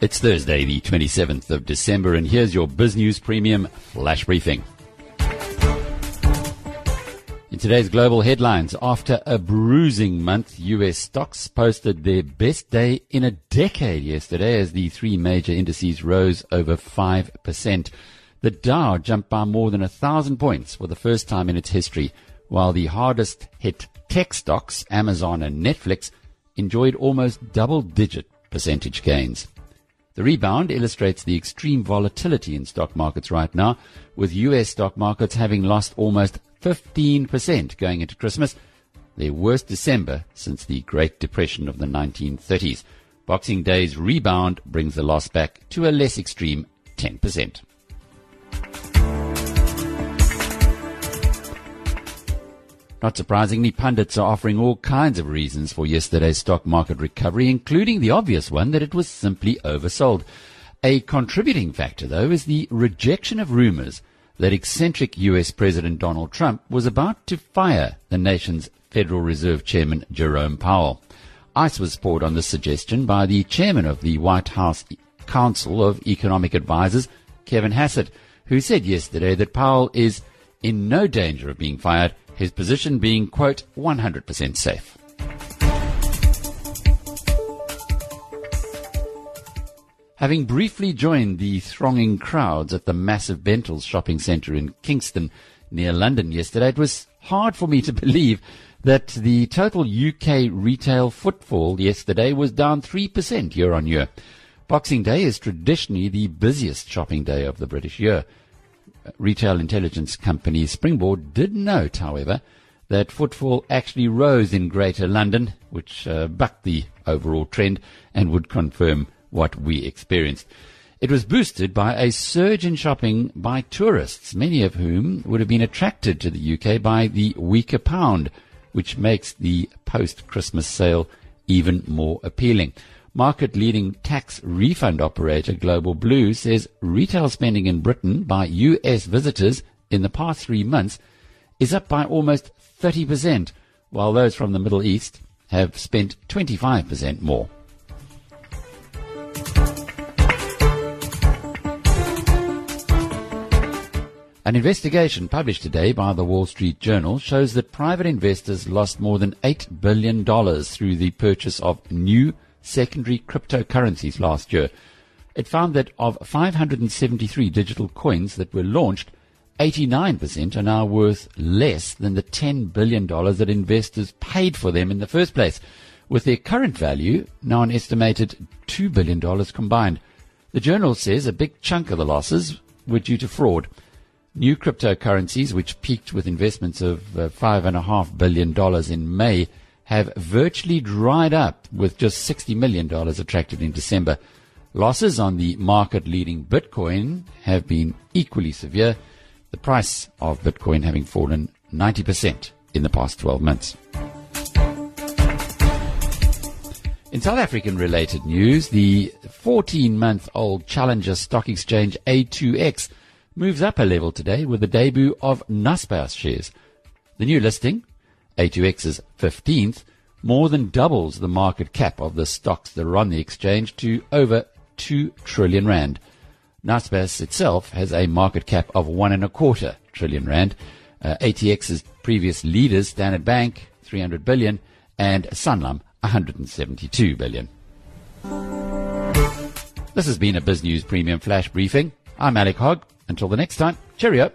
It's Thursday, the 27th of December, and here's your BizNews Premium Flash Briefing. In today's global headlines, after a bruising month, US stocks posted their best day in a decade yesterday as the three major indices rose over 5%. The Dow jumped by more than a thousand points for the first time in its history, while the hardest hit tech stocks, Amazon and Netflix, enjoyed almost double digit percentage gains. The rebound illustrates the extreme volatility in stock markets right now, with US stock markets having lost almost 15% going into Christmas, their worst December since the Great Depression of the 1930s. Boxing Day's rebound brings the loss back to a less extreme 10%. Not surprisingly, pundits are offering all kinds of reasons for yesterday's stock market recovery, including the obvious one that it was simply oversold. A contributing factor, though, is the rejection of rumors that eccentric US President Donald Trump was about to fire the nation's Federal Reserve Chairman Jerome Powell. Ice was poured on this suggestion by the chairman of the White House Council of Economic Advisers, Kevin Hassett, who said yesterday that Powell is in no danger of being fired his position being, quote, 100% safe. Having briefly joined the thronging crowds at the massive Bentalls shopping centre in Kingston near London yesterday, it was hard for me to believe that the total UK retail footfall yesterday was down 3% year on year. Boxing Day is traditionally the busiest shopping day of the British year retail intelligence company Springboard did note, however, that footfall actually rose in Greater London, which uh, bucked the overall trend and would confirm what we experienced. It was boosted by a surge in shopping by tourists, many of whom would have been attracted to the UK by the weaker pound, which makes the post-Christmas sale even more appealing. Market leading tax refund operator Global Blue says retail spending in Britain by US visitors in the past three months is up by almost 30%, while those from the Middle East have spent 25% more. An investigation published today by the Wall Street Journal shows that private investors lost more than $8 billion through the purchase of new secondary cryptocurrencies last year. It found that of 573 digital coins that were launched, 89% are now worth less than the $10 billion that investors paid for them in the first place, with their current value now an estimated $2 billion combined. The journal says a big chunk of the losses were due to fraud. New cryptocurrencies, which peaked with investments of uh, $5.5 billion in May, have virtually dried up with just $60 million attracted in December. Losses on the market leading Bitcoin have been equally severe, the price of Bitcoin having fallen 90% in the past 12 months. In South African related news, the 14 month old challenger stock exchange A2X moves up a level today with the debut of Naspers shares. The new listing A2X's 15th, more than doubles the market cap of the stocks that are on the exchange to over 2 trillion rand. Naspers itself has a market cap of one and a quarter trillion rand. Uh, A2X's previous leaders, Standard Bank, 300 billion, and Sanlam, 172 billion. This has been a BizNews Premium Flash Briefing. I'm Alec Hogg. Until the next time, cheerio.